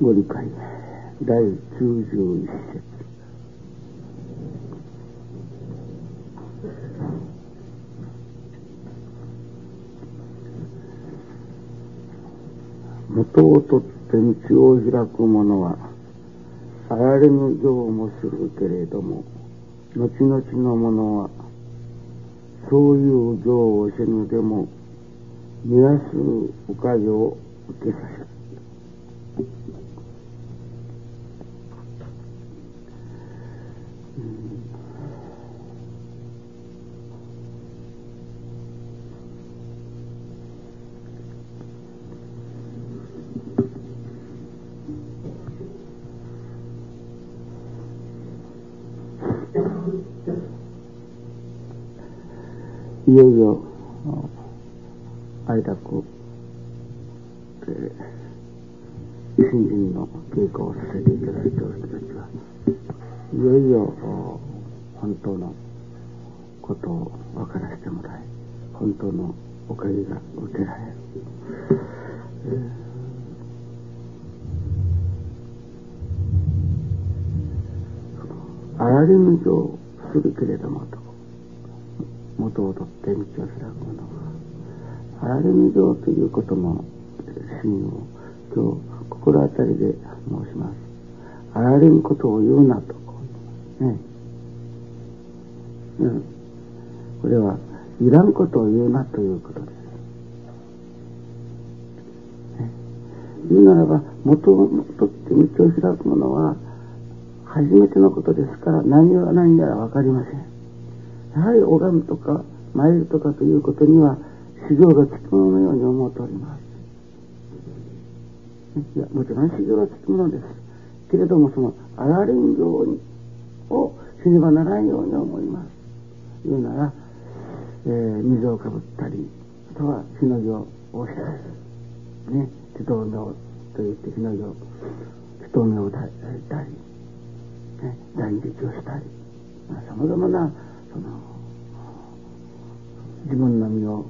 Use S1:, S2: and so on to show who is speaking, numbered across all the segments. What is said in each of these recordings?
S1: ご理解第91節元を取って道を開く者はあられぬ情もするけれども後々の者はそういう情をせぬでも見やすおかげを受けさせる。いよいよ愛楽、えー、新人の稽古をさせていただいている人たちはいよいよ本当のことを分からせてもらい本当のおかげが受けられる、えー、あられぬ情するけれどもと。元を取って道を開く者はあられみ上ということの真を今日心当たりで申します。あられんことを言うなと。ね、うん、これはいらんことを言うなということです、ね、言うならば元を取って道を開く者は初めてのことですから何が何やら分かりません。やはり拝むとか参るとかということには修行がつきもののように思っております。いや、もちろん修行がつきものです。けれども、その、あられん行をしねばならんように思います。言うなら、えー、水をかぶったり、あとは火の行をしたり、ね、地頭明といって火の行、地頭明を抱いたり、ね、大日をしたり、まあ、様々な、その、自分の身を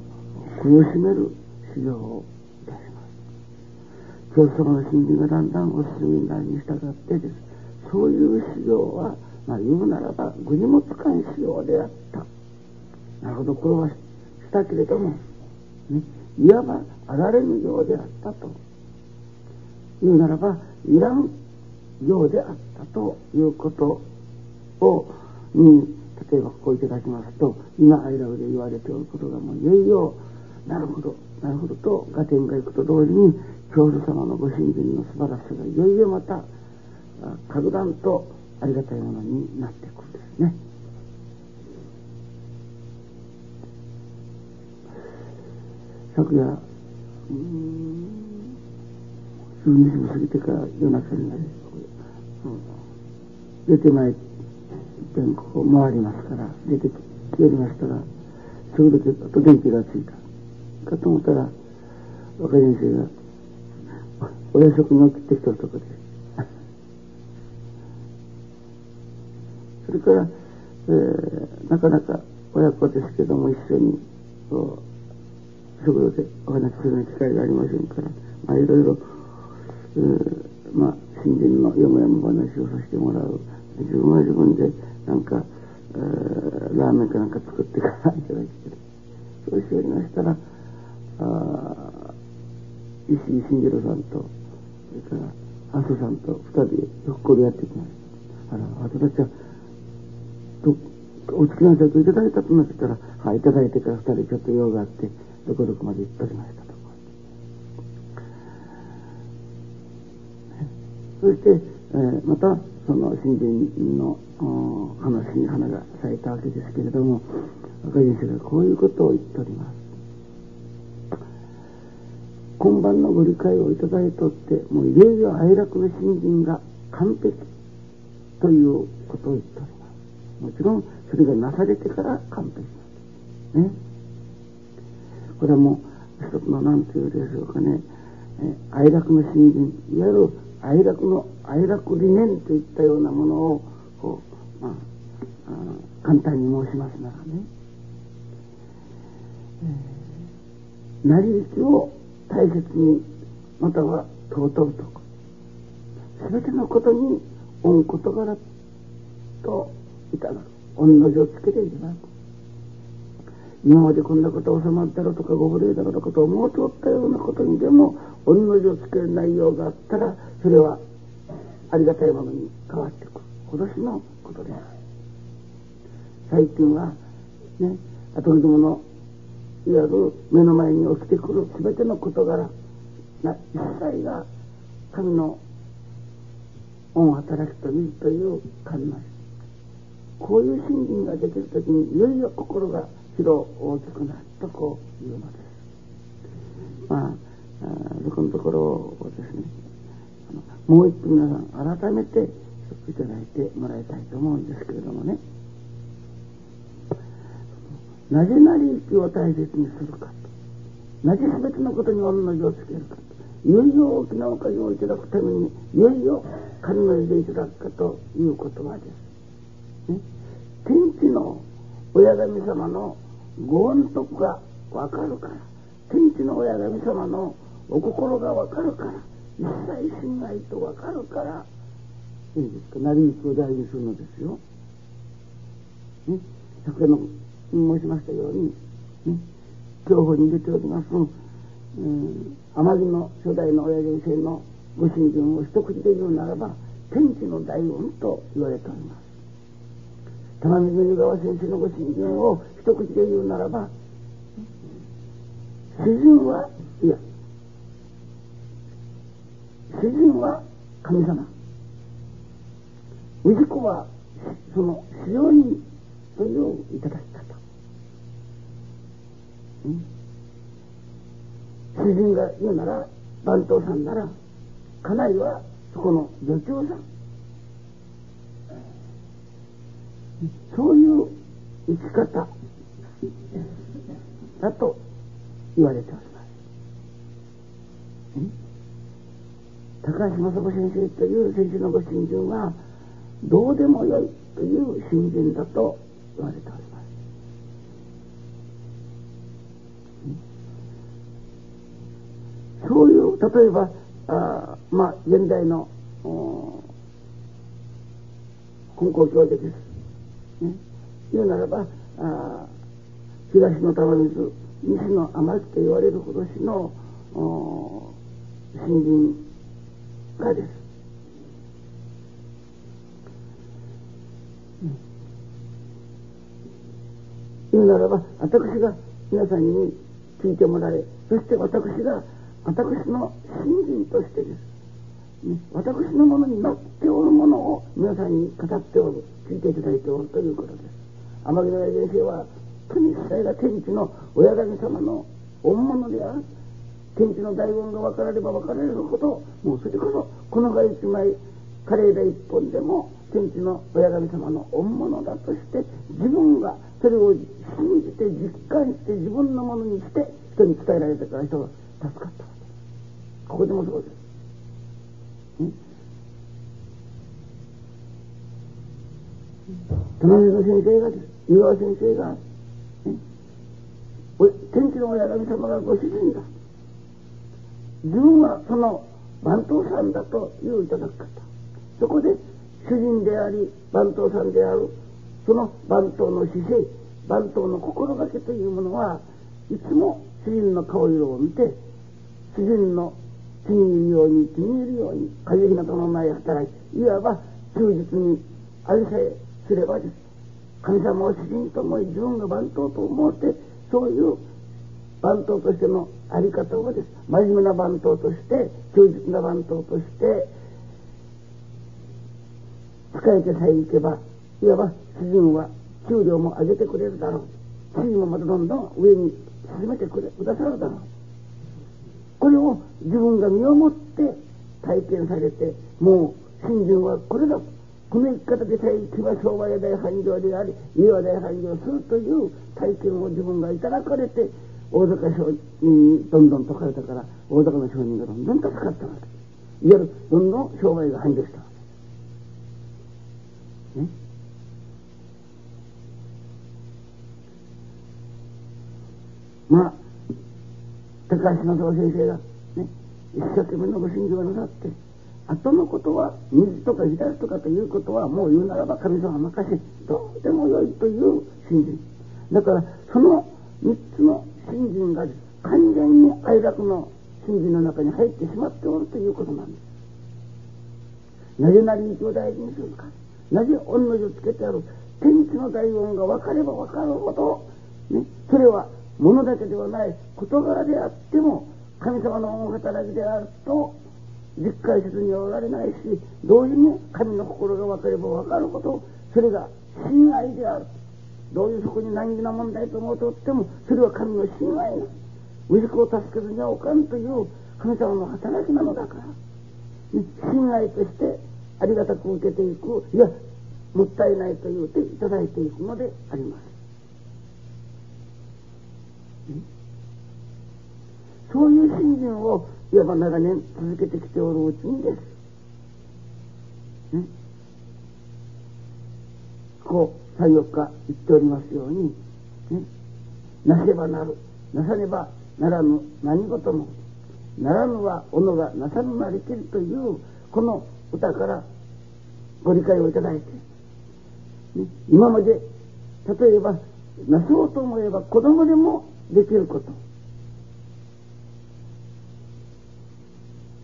S1: 苦しめる修行をいたします。教祖様の信心がだんだんお進みになるに従ってです。そういう修行は、まあ言うならば、具にもつかん修行であった。なるほど、これはしたけれども、ね、いわばあられぬようであったと。言うならば、いらんようであったということを、に例えばここいただきますと今アイラブで言われておることがもういよいよなるほどなるほどと合点がいくと同時に教祖様のご信心の素晴らしさがいよいよまた格段とありがたいものになっていくんですね。昨夜数日も過ぎてから夜中になり、出てまいって遍こう回りますから出てきておりましたらすぐとと電気がついた。かと思ったら若い先生がお夜食に送ってきたとこで。それから、えー、なかなか親子ですけども一緒にこう食堂でお話しする機会がありませんからまあいろいろ、えー、まあ新人のよもやま話をさせてもらう。自分は自分でなんか、えー、ラーメンかなんか作ってからいただいてそうしておりましたらあ石井慎次郎さんとそれから麻生さんと二人でひょっこりやってきました。あらあたちはとお付き合い先いただいたとなったらはいいただいてから二人ちょっと用があってどこどこまで行っておりましたと。そして、えー、またその新人の話に花が咲いたわけですけれども若い先生がこういうことを言っております。今晩のご理解をいただいとってもういよいよ哀楽の新人が完璧ということを言っております。もちろんそれがなされてから完璧なんですね。これはもう一つの何て言うでしょうかね。哀楽の新人いわゆる哀楽の哀楽理念といったようなものをこう、まあ、あ簡単に申しますならね、えー、成り行きを大切にまたは尊うとか全てのことに恩事柄といただく御の字をつけていただく。今までこんなこと収まったろとかご無礼だろとかと思うておったようなことにでも御の字をつける内容があったらそれはありがたいものに変わっていく今年のことである最近はね後どものいわゆる目の前に起きてくる全ての事柄な一切が神の恩働きというという感じこういう信心ができる時にいよいよ心が広大きくなるとこういうのです。まあそこのところをですねもう一分皆さん改めていただいてもらいたいと思うんですけれどもね。なぜなり生きを大切にするか。なぜ全てのことに同じをつけるか。いよいよ大きなおかげをいただくためにいよいよ神の字でいただくかということはです、ね、天地の親神様のご恩徳がわかるから。天地の親神様のお心がわかるから。一切信頼とわかるから。いいですか成り行きを大事にするのですよ。ね、先ほど申しましたように、ね、教法に出ております、うん、天城の初代の親父先生のご信心を一口で言うならば天地の大恩と言われております。玉水湯川先生のご信心を一口で言うならば主人はいや主人は神様氏子はその使用人といういただき方、うん、主人が言うなら番頭さんなら家内はそこの女長さん。そういう生き方だと言われております。ん。高橋正子先生という先生のご信心はどうでもよいという信心だと言われております。そういう例えばあまあ現代の根校教授です。ね、言うならばあ東の玉水西の天城と言われる今年の新人がです、言うならば私が皆さんに聞いてもらえそして私が私の信心としてです。ね、私のものに乗っておるものを皆さんに語っておる聞いていただいておるということです。天城の先生はとにかくが天地の親神様の恩物である。天地の大恩が分かられば分かられるほどもうそれこそこのが一枚カレーで一本でも天地の親神様の恩物だとして自分がそれを信じて実感して自分のものにして人に伝えられたから人が助かったわけここでもそうです隣の先生がです湯川先生が、ね、天地の親神様がご主人だ自分はその番頭さんだといういただき方。そこで主人であり番頭さんである。その番頭の姿勢番頭の心がけというものはいつも主人の顔色を見て主人の気に入るように気に入るように風邪ひなどのない働きいわば忠実にありさえすればです。神様を主人と思い自分が番頭と思ってそういう番頭としてのあり方をです。真面目な番頭として忠実な番頭として使えてさえいけばいわば主人は給料も上げてくれるだろう。地位もまたどんどん上に進めてくれくださるだろう。これを自分が身をもって体験されてもう信心はこれだ。この生き方でさえ生きま商売大繁盛であり家は大繁盛するという体験を自分がいただかれて大阪商人にどんどん解かれたから大阪の商人がどんどん助かったわけ。いわゆるどんどん商売が繁盛した。まあ高橋正夫先生がね、一生懸命のご信条をなさって、後のことは右とか左とかということはもう言うならば神様任せどうでもよいという信心。だからその三つの信心が完全に愛楽の信心の中に入ってしまっておるということなんです。なぜなり息を大事にするか。なぜ御の字をつけてある？天地の大音が分かれば分かるほど、ね、それは物だけではない事柄であっても神様の恩働きであると実感せずにはおられないし同時に神の心が分かれば分かることそれが親愛である。どういうそこに難儀な問題と思うとってもそれは神の親愛な。息子を助けずにはおかんという神様の働きなのだから。親愛としてありがたく受けていく。いやもったいないと言うていただいていくのであります。そういう信心をいわば長年続けてきておるうちにです。こう、3、4日言っておりますように、ね、なせばなる、なさねばならぬ。何事も、ならぬは己がなさぬなりきるという、この歌からご理解をいただいて、ね、今まで、例えば、なそうと思えば子供でもできること。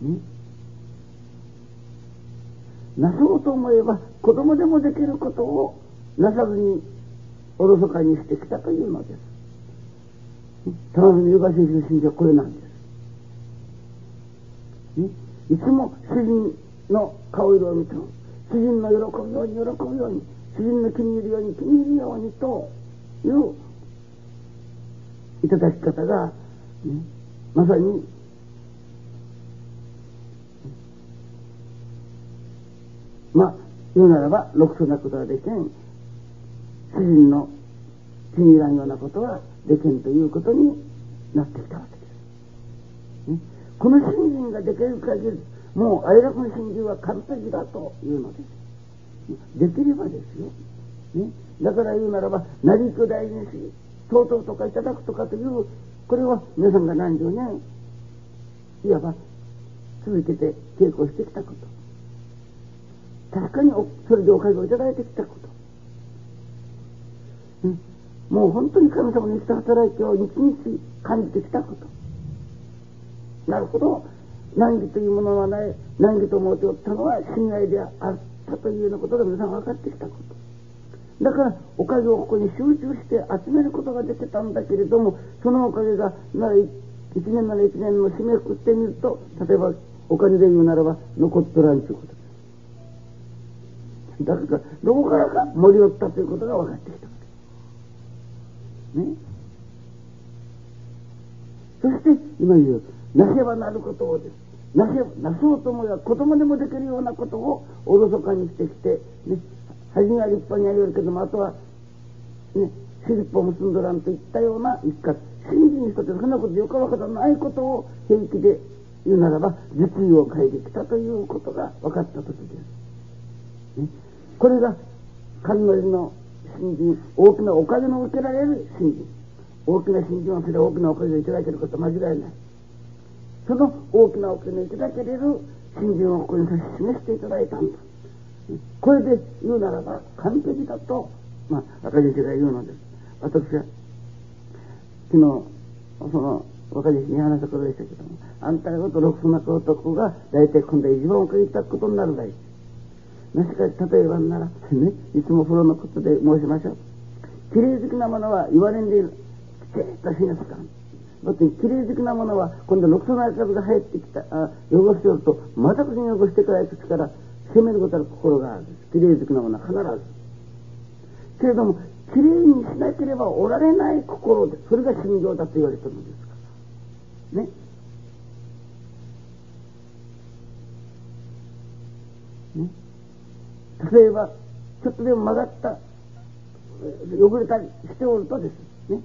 S1: ね、なそうと思えば子供でもできることをなさずにおろそかにしてきたというのです。玉住優雅先生の信条はこれなんです。ね、いつも主人の顔色を見ても主人の喜ぶように喜ぶように主人の気に入るように気に入るようにといういただき方が、ね、まさにまあ、言うならば、ろくそなことはできん、主人の気に入らんようなことはできんということになってきたわけです。ね、この信心ができる限り、もう愛楽の信心は完璧だというのです。できればですよ。ね、だから言うならば、成り行きを大にし、とうとうとかいただくとかという、これは皆さんが何十年、いわば続けて稽古してきたこと。確かにそれでおかげをいただいてきたこと、ね、もう本当に神様の生きた働きを日々感じてきたことなるほど難儀というものはない難儀と思っておったのは信頼であったというようなことが皆さん分かってきたこと。だからおかげをここに集中して集めることができたんだけれどもそのおかげがなら1年なら1年の締めくくってみると例えばお金で言うならば残っとらんということ。だからどこからか盛り寄ったということが分かってきたわけね。そして今言うなせばなることをです。なせなそうと思えば子供でもできるようなことをおろそかにしてきて、ね、初めは立派にやるけどもあとはね尻尾を結んどらんといったような生き方信じにしたってそんなことよくわからないことを平気で言うならば実意を変えてきたということが分かった時です。ねこれが神の字の信心、大きなおかげの受けられる信心。大きな信心はそれ大きなおかげをいただけること間違いない。その大きなおかげをいただけれる信心をここに指し示していただいたんだ。これで言うならば完璧だと、まあ、赤先生が言うのです。私は、昨日、その、若弟子に話したことでしたけども、あんたがことろくそな男が、大体今度は一番おかげいただくことになるだい。もしかし例えばなら、ね、いつも風呂のことで申しましょう。綺麗好きなものは言われんでいる。きちっとしますから。だって綺麗好きなものは今度六層の数が入ってきたあ汚しておるとまたに汚してからいくから責めることは心がある。綺麗好きなものは必ず。けれども綺麗にしなければおられない心でそれが心情だと言われてるんですか。らね。ね。例えば、ちょっとでも曲がった、汚れたりしておるとですね、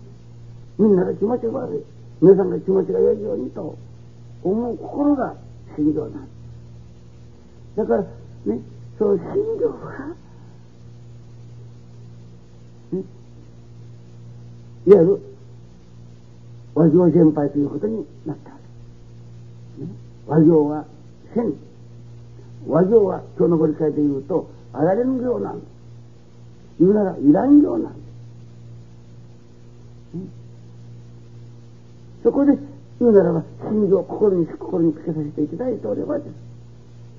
S1: みんなが気持ち悪い、皆さんが気持ちが良いようにと思う心が心情なんだからね、その心情が、ね、いわゆる和行全廃ということになったわけ。ね、和行は千和行は今日のご理解で言うと、あられぬ行なん言うなら、いらん行なんそこで言うならば、心情、心に心につけさせていただいておればです。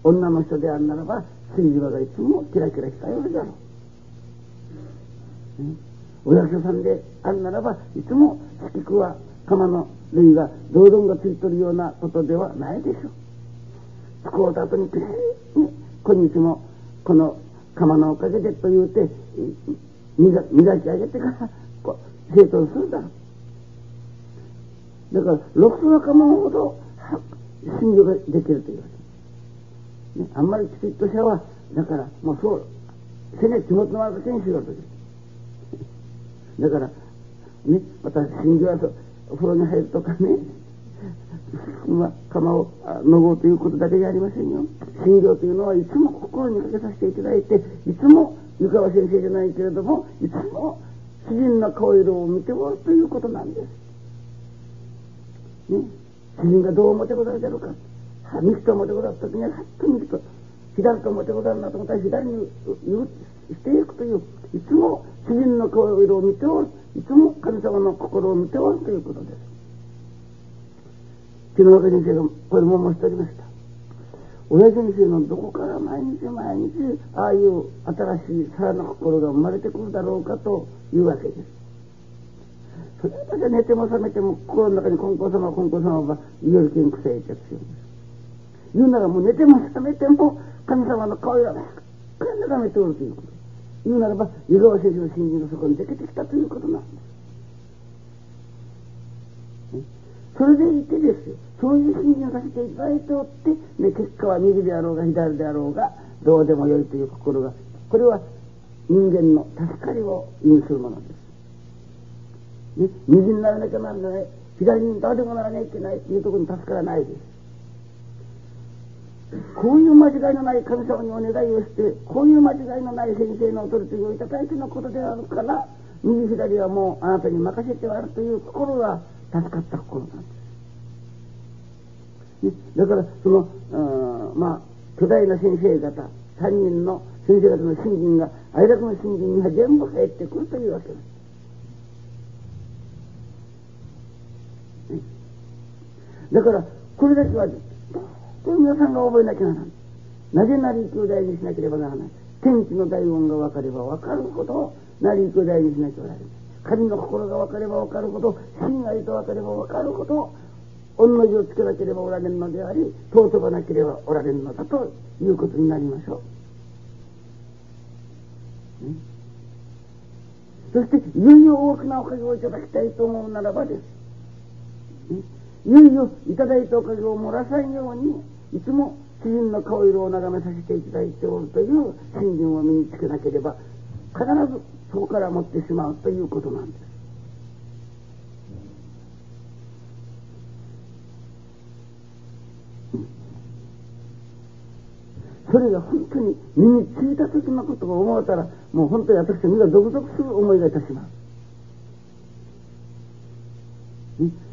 S1: 女の人であるならば、水場がいつもキラキラしたようだろう。お役所さんであるならば、いつも四季は釜の類が、道頓がついてるようなことではないでしょう。使うた後にきれいに、今日もこの釜のおかげでと言うて、磨き上げてから、こう、生徒するだろう。だから、六層若者ほど、信条ができるというわけ。ね、あんまりきちっとしたは、だから、もうそう、せね、気持ちの悪くにしようとです。だから、ね、私、信条はお風呂に入るとかね、まあ、釜をのごうということだけじゃありませんよ。信条というのはいつも心にかけさせていただいて、いつも湯川先生じゃないけれども、いつも主人の顔色を見ておるということなんです。ね、自分がどう思ってござるだろうか。右と思ってござる時には、はっと右と、左と思ってござるなと思ったら左にしていくという、いつも主人の顔色を見ておる、いつも神様の心を見ておるということです。昨日若先生がこれも申しておりました。親先生のどこから毎日毎日ああいう新しいさらな心が生まれてくるだろうかというわけです。それだけ寝ても覚めても心の中に金光様金光様は言えるけんくせい着するんです言うならもう寝ても覚めても神様の顔色ばっかり眺めておるということ言うならば湯川先生の信心がそこに出てきたということなんです、それでいてですよそういう信心をさせていただいておって、ね、結果は右であろうが左であろうがどうでもよいという心がこれは人間の助かりを意味するものです。右にならなきゃならない、左に誰でもならなきゃいけないというところに助からないです。こういう間違いのない神様にお願いをして、こういう間違いのない先生のお取り次ぎをいただいてのことであるから、右左はもうあなたに任せてあるという心が助かった心なんです。ね、だから、その、まあ、巨大な先生方、三人の先生方の信心が、愛楽の信心には全部入ってくるというわけです。だから、これだけは、と皆さんが覚えなきゃならない。なぜなり行きを大事にしなければならない？天気の大音が分かれば分かるほど、なり行きを大事にしなきゃならない。神の心が分かれば分かるほど、真愛と分かれば分かるほど、御の字をつけなければおられるのであり、尊ばなければおられるのだということになりましょう。そして、いよいよ大きなおかげをいただきたいと思うならばです。いよいよいただいたおかげを漏らさんように、いつも主人の顔色を眺めさせていただいておるという信心を身につけなければ、必ずそこから持ってしまうということなんです。それが本当に身についた時のことを思うたら、もう本当に私は身がゾクゾクする思いがいたします。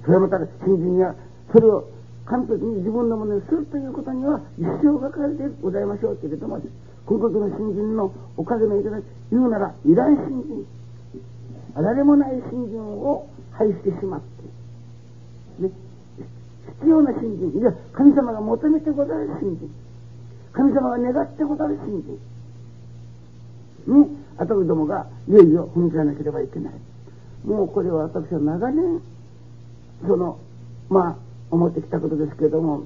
S1: それまた新人やそれを完璧に自分のものにするということには一生がかりでございましょうけれども、この時の新人のおかげのいただき、言うなら、いらん新人、誰もない新人を廃してしまって、ね、必要な新人、いや、神様が求めてござる新人、神様が願ってござる新人に、後どもがいよいよ踏み切らなければいけない。もうこれは私は長年その、まあ、思ってきたことですけれども、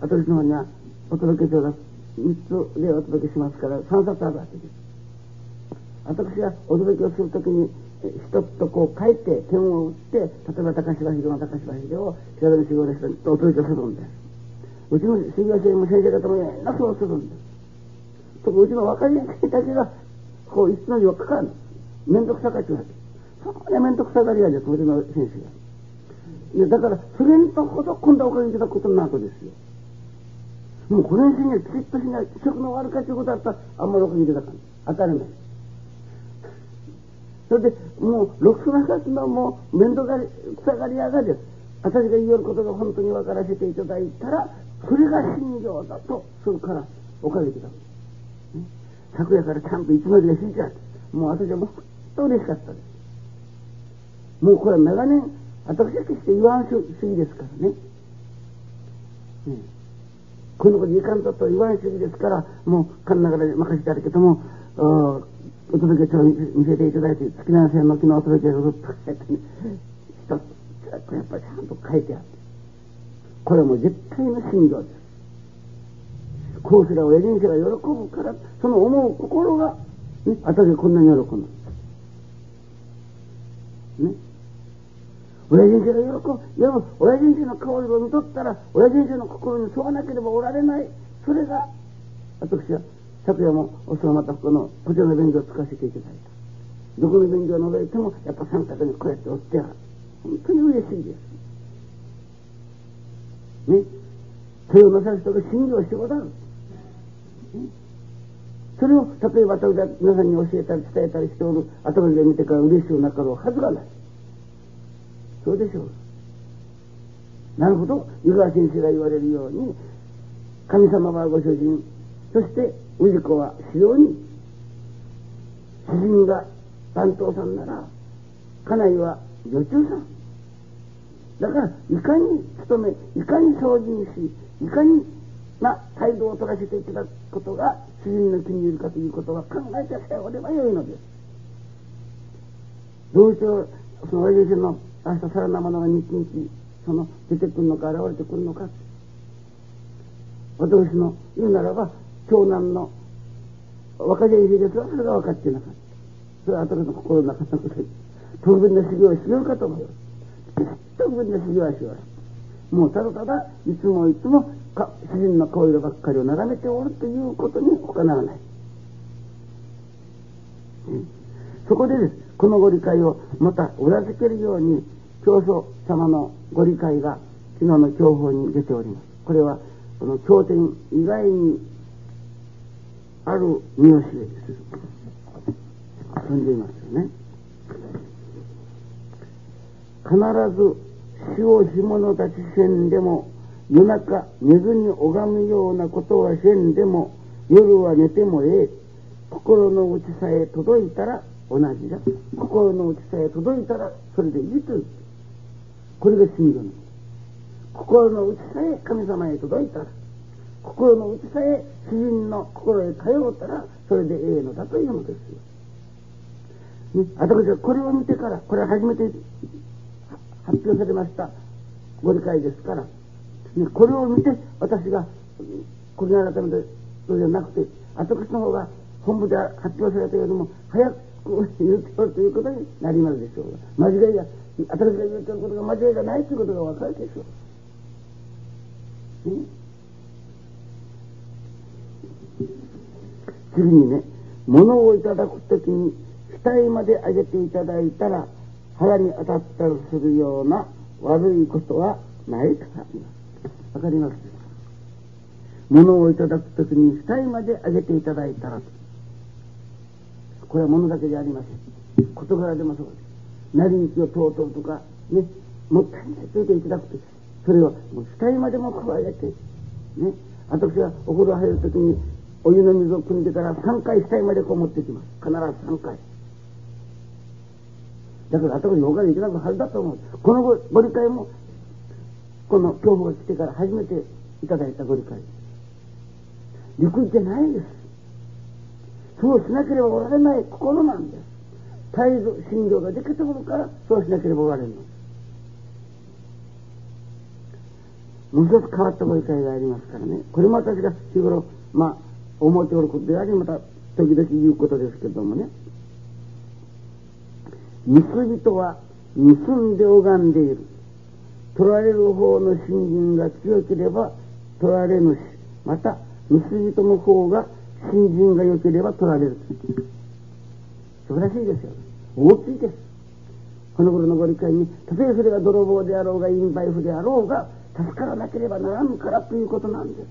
S1: 私の方にはお届け帳が3つでお届けしますから、3冊あるわけです。私がお届けをするときに、一つとこう書いて、点を打って、例えば高芝秀の高芝秀を平田の修行の人にお届けするんです。うちの修行生も先生方もみんなそうするんです。特にうちの若い先生たちが、こう、いつの字を書かん。めんどくさかっちゅうわけ。そんなめんどくさがり屋です、うちの先生が。いや、だから、それとほど今度はおかげいただくことになるとですよ。もうこれにせにはきちっとしない、食の悪かということだったら、あんまりおかげいただかん。当たり前。それで、もう、六つなかつのもう、面倒がり、草がり屋がです。私が言えることが本当に分からせていただいたら、それが信条だとするから、おかげでだ。昨夜からちゃんと一文字が引いてあって、もう私はもう本当嬉しかったです。もうこれは長年、私は決して言わん主義ですからね。ねこのこといかんとと言わん主義ですから、もう、かんながら任せてあるけども、お届け帳を見せていただいて、月南線の木のお届けをずっと書いてね、一つ、やっぱりちゃんと書いてあって、これはもう絶対の信条です。こうすれば親人生が喜ぶから、その思う心が、ね、私がこんなに喜ぶ。ね。親人生が喜ぶ。いや、親人生の顔を見とったら、親人生の心に沿わなければおられない。それが、私は、昨夜も、おそらまたこの、こちらの便所を使わせていただいた。どこの便所を覗いても、やっぱ三角にこうやっておってやる。本当に嬉しいです。ね。それをなさる人が信用してござる。それを、例えば私が皆さんに教えたり伝えたりしておる頭で見てから嬉しいなかろうはずがない。そうでしょう。なるほど、湯川先生が言われるように、神様はご主人、そして氏子は非常に、主人が担当さんなら、家内は女中さん。だから、いかに努め、いかに精進し、いかにな態度を取らせていただくことが主人の気に入るかということは考えてさようではよいのです。どうしてその親父の明日さらなものが日々その出てくるのか現れてくるのか。私の言うならば長男の若手医ですがそれが分かってなかった。それは後の心の中のことで特別な修行をしようかと思います特別な修行はしますもうただただいつもいつもか主人の顔色ばっかりを眺めておるということに他ならない、うん、そこでですこのご理解をまた裏付けるように教祖様のご理解が昨日の教法に出ております。これはこの経典以外にある見教えです。踏んでいますよね。必ず死を干物立ちせんでも夜中寝ずに拝むようなことはせんでも夜は寝てもええ。心の内さえ届いたら同じだ。心の内さえ届いたらそれでいいというこれが信条の。心の内さえ神様へ届いたら。心の内さえ主人の心へ通ったらそれでええのだというのですよ、ね、私はこれを見てからこれ初めて発表されました。ご理解ですから。これを見て私がこれ改めてそうじゃなくて後口の方が本部で発表されたよりも早く言っておるということになりますでしょう。間違いが私が言ってることが間違いがないということが分かるでしょう、ね、次にね物をいただくときに額まで上げていただいたら腹に当たったりするような悪いことはないとあります。わかります？物をいただくときに額まで上げていただいたらこれは物だけじゃありません。事柄でもそうです。成り行きを尊うとかね。もったいないといていただくとそれはもう額までも加えてね。私はお風呂入るときにお湯の水を汲んでから3回額までこう持ってきます。必ず3回。だから後にお金いけなくはずだと思う。このご理解もこの教法が来てから初めていただいたご理解。理屈じゃないです。そうしなければおられない心なんです。絶えず信条ができたものからそうしなければおられるのもう一つ変わったご理解がありますからね。これも私が日頃まあ思っておることでありまた時々言うことですけどもね。盗人は盗んで拝んでいる。取られる方の信心が強ければ取られぬし、また、盗人の方が信心が良ければ取られる。素晴らしいですよ。大きいです。この頃のご理解に、たとえそれが泥棒であろうが、陰媒婦であろうが、助からなければならんからということなんです。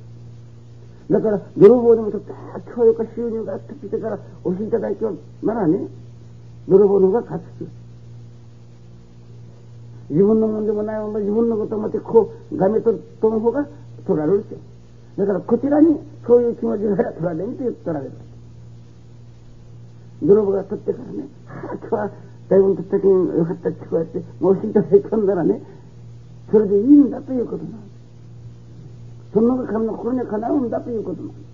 S1: だから、泥棒でもとって、ああ、今日よか収入があってきてからおしいただいては、ならね、泥棒の方が勝つ。自分のもんでもないもの自分のことを持ってこう、画面と、との方が取られるですよ。だからこちらにそういう気持ちが取られんと言ったらです。泥棒が取ってからね、はあ、今日はだいぶ取ったけんよかったってこうやって申しいただい込んだらね、それでいいんだということなんです。その神の心にかなうんだということなんです。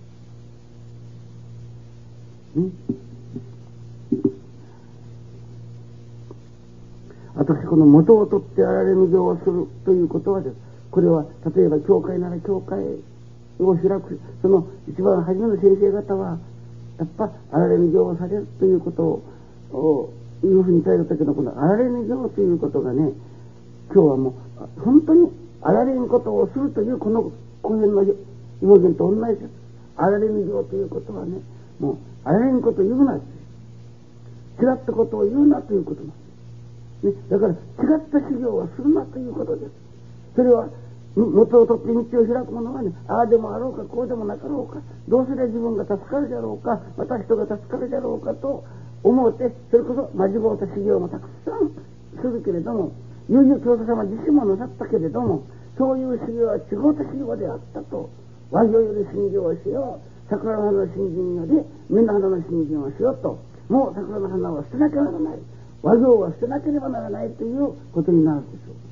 S1: 私この元を取ってあられる行をするということはですこれは例えば教会なら教会を開くその一番初めの先生方はやっぱあられる行をされるということをいうふうに伝えた時のこのあられる行ということがね今日はもう本当にあられることをするというこの公演の表現と同じです。あられる行ということはねもうあられんことを言うな違ったことを言うなということなんです、ね、だから違った修行はするなということですそれは元を取って道を開く者はねああでもあろうかこうでもなかろうかどうすれば自分が助かるじゃろうかまた人が助かるじゃろうかと思ってそれこそ真面目た修行もたくさんするけれども悠々教祖様自身もなさったけれどもそういう修行は違うた修行であったと和行より信行をしよう桜の花の新人よりみんな花の新人をしようともう桜の花を捨てなきゃならない和行は捨てなければならないということになるでしょう。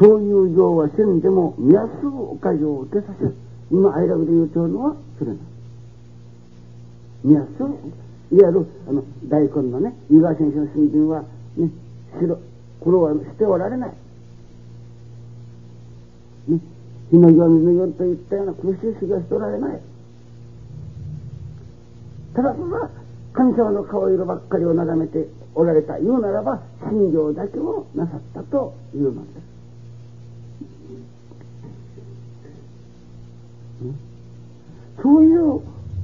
S1: そういう行はせんでも見やすおかげを受けさせる。今愛楽で言うとるのはそれなんです。皆そのいわゆるあの大根のね湯川先生の新人はね白黒はしておられない。ね火のよ水のよといったような苦しい修行しておられない。ただただ神様の顔色ばっかりを眺めておられた言うならば信行だけをなさったというのです。そういう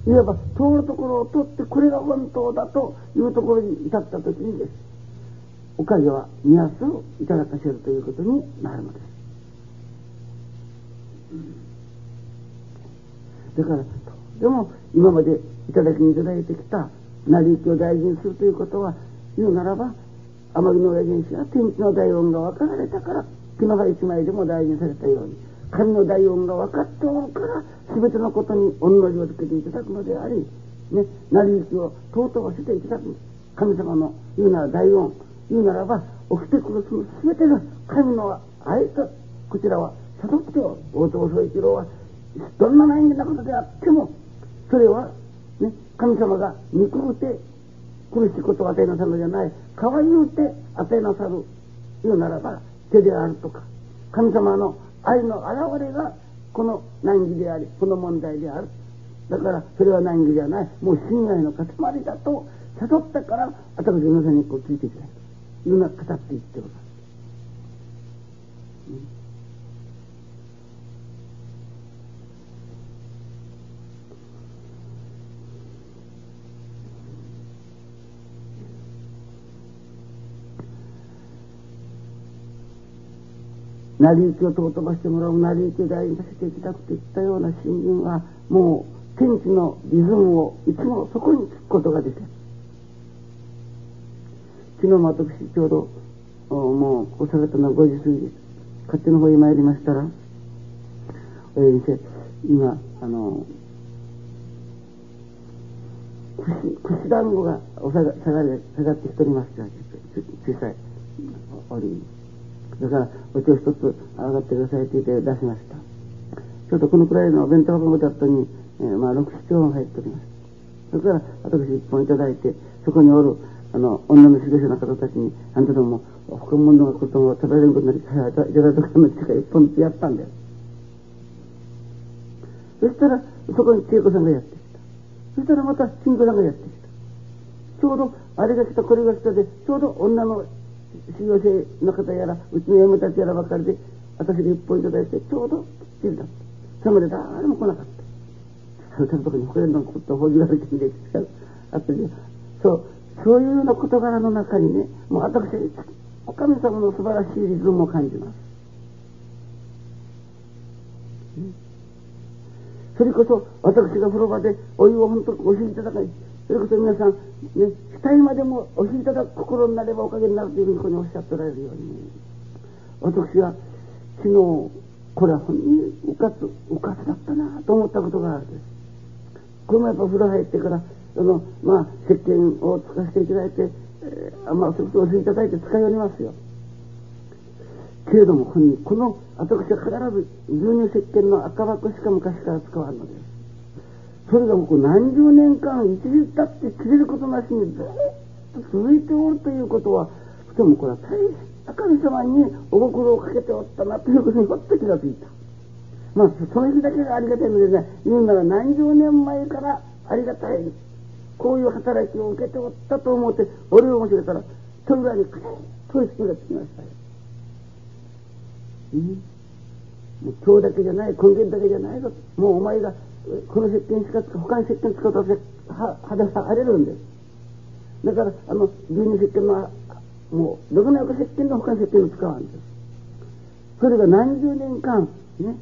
S1: いわば通るところを取ってこれが本当だというところに至った時にですおかげは見やすをいただかせるということになるのです。だからとでも今までいただきにいただいてきた成り行きを大事にするということは言うならば天城の親父子は天地の大音が分かられたから木の葉一枚でも大事にされたように神の大音が分かっておるから全てのことに御の字をつけていただくのであり、ね、成り行きを尊ばせていただく神様の言うなら大音言うならば起きてくるその全てが神の愛とこちらは悟って大友宗一郎はどんな難儀なことであってもそれは、ね、神様が憎くて苦しいことを与えなさるのじゃない。可愛うて与えなさる言うならば手であるとか神様の愛の現れがこの難儀でありこの問題である。だからそれは難儀じゃない。もう信愛の塊だと悟ったから私皆さんにこう聞いていただくというのは語っていっております。うん成り行きを尊ばしてもらう成り行きを大事にさせていただくといったような信心はもう天地のリズムをいつもそこに聞くことができる昨日も私ちょうどもうおされたのは5時過ぎ勝手の方へ参りましたら「えー、先生今あの串串団子がお下が下がり下がってきております」小さい折り。だからお茶を一つ上がってくださいって言って出しました。ちょっとこのくらいのお弁当箱ごとあったに、えー、まあ6、7本入っております。それから私一本いただいてそこにおるあの女の指導者の方たちにあんたども他の者がことを食べれることになりいただいた時の力一本ずつやったんですそしたらそこに千恵子さんがやってきた。そしたらまた金子さんがやってきた。ちょうどあれが来たこれが来たでちょうど女の修行生の方やらうちの嫁たちやらばかりで私が一本いただいてちょうどきっちりだそれまで誰も来なかった。それとこにほれのことをほじられてんであってそうそういうような事柄の中にねもう私お神様の素晴らしいリズムを感じます、それこそ私が風呂場でお湯を本当におしりいただかい。それこそ皆さんね額までもおしりいただく心になればおかげになるというふうにここにおっしゃっておられるように。私は昨日これは本当にうかつうかつだったなと思ったことがあるんです。これもやっぱ風呂入ってからそのまあ石鹸を使わせていただいて、えー、まあそこそお水いただいて使いおりますよ。けれども本人この私は必ず牛乳石鹸の赤箱しか昔から使わんのです。それがもう何十年間一日経って切れることなしにずっと続いておるということはとてもこれは大した神様にお心をかけておったなということにほっと気がついた。まあその日だけがありがたいのでね言うなら何十年前からありがたいこういう働きを受けておったと思って俺を教えたらそれぐらいにくっと意識がつきましたよ。もう今日だけじゃない根源だけじゃないぞ。もうお前がこの石鹸しか使う他に石鹸使うと肌が荒れるんです。だからあの牛乳石鹸のもうどこのよか石鹸の他の石鹸を使うんです。それが何十年間ね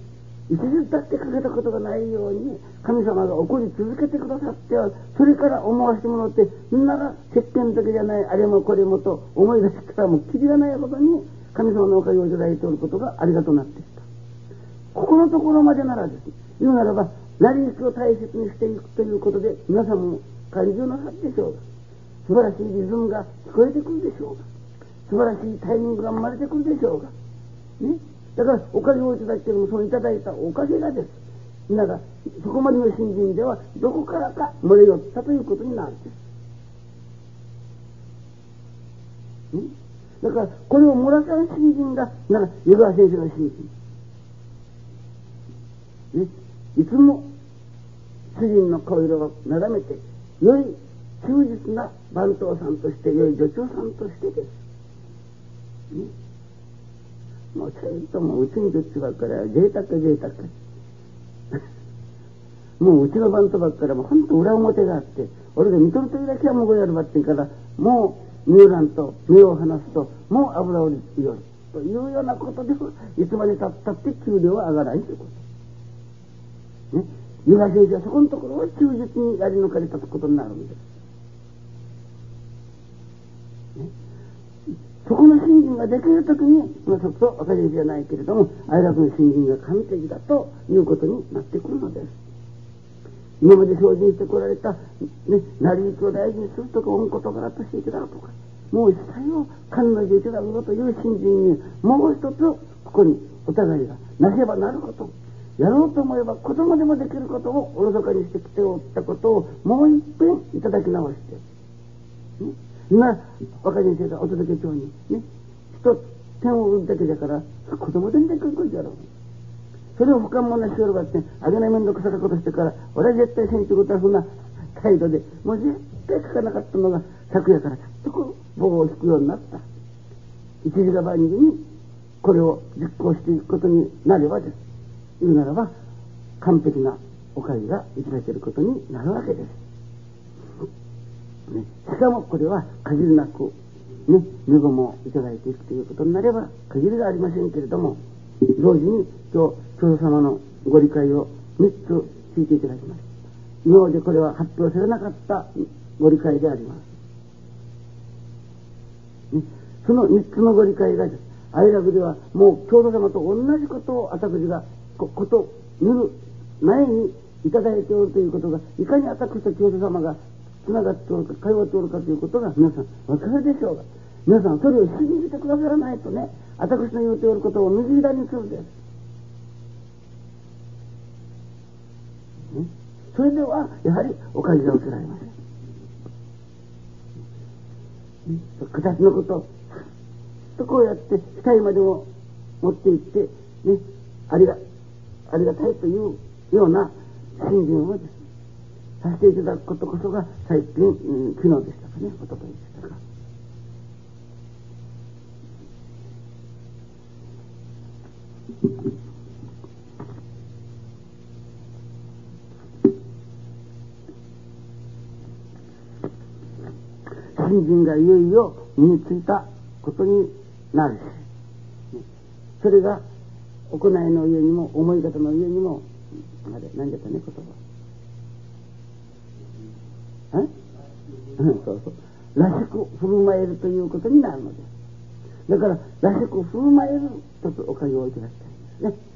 S1: 一日だってかけたことがないように神様が怒り続けてくださってはそれから思わせてもらってなら石鹸だけじゃないあれもこれもと思い出したらもうきりがないほどに神様のおかげをいただいておることがありがとなってきた。ここのところまでならですね言うならば成り行きを大切にしていくということで皆さんも感情なさるでしょうが素晴らしいリズムが聞こえてくるでしょうが素晴らしいタイミングが生まれてくるでしょうがね？だからおかげをいただいてもそのいただいたおかげがです皆がそこまでの信心ではどこからか漏れ寄ったということになるんです。ね？だから、これを漏らさん新人が、なら、湯川先生の新人。ね？いつも、主人の顔色をなだめて、良い忠実な番頭さんとして、良い女長さんとしてです。ね。もう、ちょいともう、うちにどっちばっかりは、贅沢贅沢。もう、うちの番頭ばっかりは、もう、ほんと裏表があって、俺が見とるときだけはもうこれやるばってんから、もう、ミューランと目を離すともう油をりよるというようなことでいつまでたったって給料は上がらないということ。ね。ユダ先生はそこのところを忠実にやり抜かれたことになるんです。そこの信心ができるときに、まあ、そこそ分かりじゃないけれども、愛楽の信心が完璧だということになってくるのです。今まで精進してこられた、ね、成り行きを大事にするとか、恩事柄としていただくとか、もう一切を神のいただくという信心に、もう一つ、ここにお互いがなせばなること、やろうと思えば子供でもできることをおろそかにしてきておったことを、もう一遍いただき直して、ね、今、若先生がお届け帳に、ね、一つ点を打るだけだから、子供でもできることじゃろう。それを不可能なしよるばって、あげない面倒くさかことしてから、俺は絶対せんということはそんな態度で、もう絶対書かなかったのが、昨夜からちょっとこう、棒を引くようになった。一時が万事に、これを実行していくことになればです。言うならば、完璧なおかげがいただけることになるわけです。ね、しかもこれは限りなく、ね、見ごもいただいていくということになれば、限りがありませんけれども、同時に今日、教祖様のご理解を3つ聞いていただきます。今までこれは発表されなかったご理解であります。ね、その3つのご理解が。愛楽ではもう教祖様と同じことを私がここと見る前にいただいておるということが、いかに私と教祖様がつながっておるか、通っておるかということが皆さんわかるでしょうが、皆さんそれを信じてくださらないとね、私の言うておることを右左にするんです。ね、それでは、やはりおかげが受けられません。ね、形のこと、とこうやって、額までも持っていって、ね、ありが、ありがたいというような信心をですね、させていただくことこそが最近、うん、昨日でしたかね、おとといでしたか。信心がいよいよ身についたことになるし、それが行いの上にも思い方の上にもあれ何だったね言葉。え？うん。そうそう。らしく振る舞えるということになるので。すだかららしく振る舞えるとおかげをいただきたいんですね。